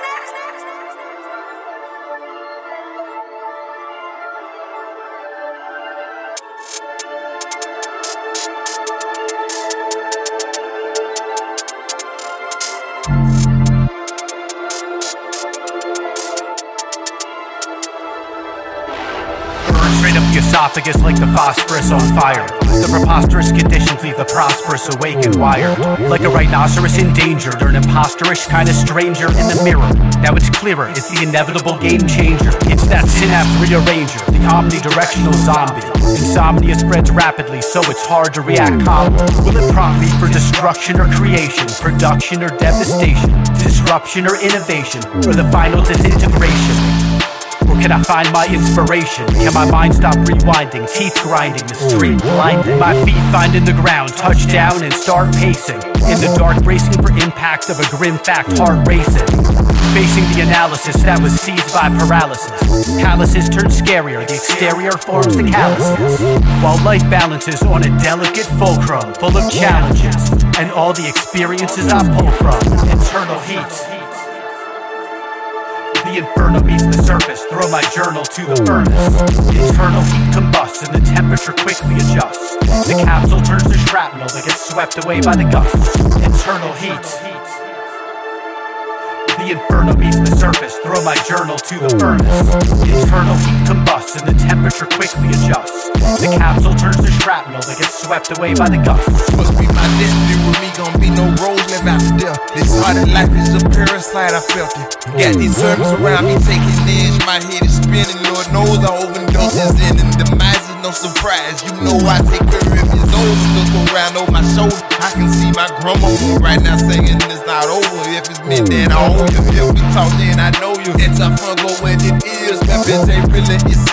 next, next. The esophagus like the phosphorus on fire. The preposterous conditions leave the prosperous awake and wired. Like a rhinoceros endangered or an imposterish kind of stranger in the mirror. Now it's clearer, it's the inevitable game changer. It's that synapse rearranger, the omnidirectional zombie. Insomnia spreads rapidly, so it's hard to react calmly. Will it prompt me for destruction or creation, production or devastation, disruption or innovation, or the final disintegration? I find my inspiration? Can my mind stop rewinding, teeth grinding, the street blinding? My feet finding the ground, touch down and start pacing. In the dark, bracing for impact of a grim fact, heart racing. Facing the analysis that was seized by paralysis. Calluses turn scarier, the exterior forms the calluses. While life balances on a delicate fulcrum, full of challenges, and all the experiences I pull from. Internal heat. The inferno throw my journal to the furnace. Internal heat combusts and the temperature quickly adjusts. The capsule turns to shrapnel that gets swept away by the gusts. Internal heat. The inferno meets the surface, throw my journal to the furnace. Internal heat combusts and the temperature quickly adjusts. The capsule turns to shrapnel that gets swept away by the gusts. Must be my life is a parasite, I felt it. Got these sermons around me taking edge, my head is spinning. Lord knows I overdoses in and demise is no surprise. You know I take care of his own. Look around over my shoulder, I can see my grandma right now singing it's not over. If it's then I own you. If we talk then I know you. It's a fun go when it is. My bitch ain't really is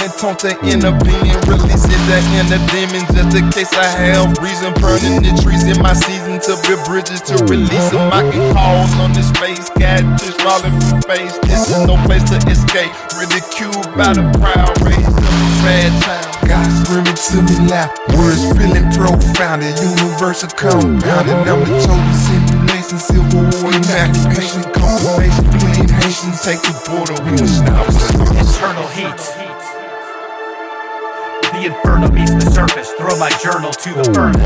Giving tone to inner being, releasing the inner demon. Just in case I have reason, burning the trees in my season to build bridges to release them. I can calls on the space, just rolling from face. This is no place to escape. Ridiculed by the proud raised up a bad time. God screaming to me loud, words feeling profound. The universal compounded. I'm the chosen simulation, civil war, evacuation, confirmation, clean Haitians take the border. We was now. Internal heat. The inferno meets the surface, throw my journal to the furnace.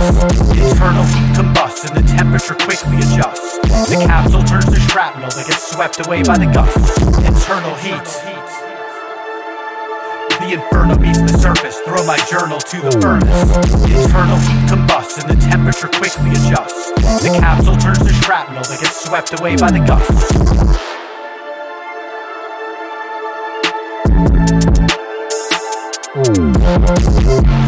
Internal heat combusts and the temperature quickly adjusts. The capsule turns to shrapnel that gets swept away by the gusts. Internal heat. The inferno meets the surface, throw my journal to the furnace. Internal heat combusts and the temperature quickly adjusts. The capsule turns to shrapnel that gets swept away by the gusts. Música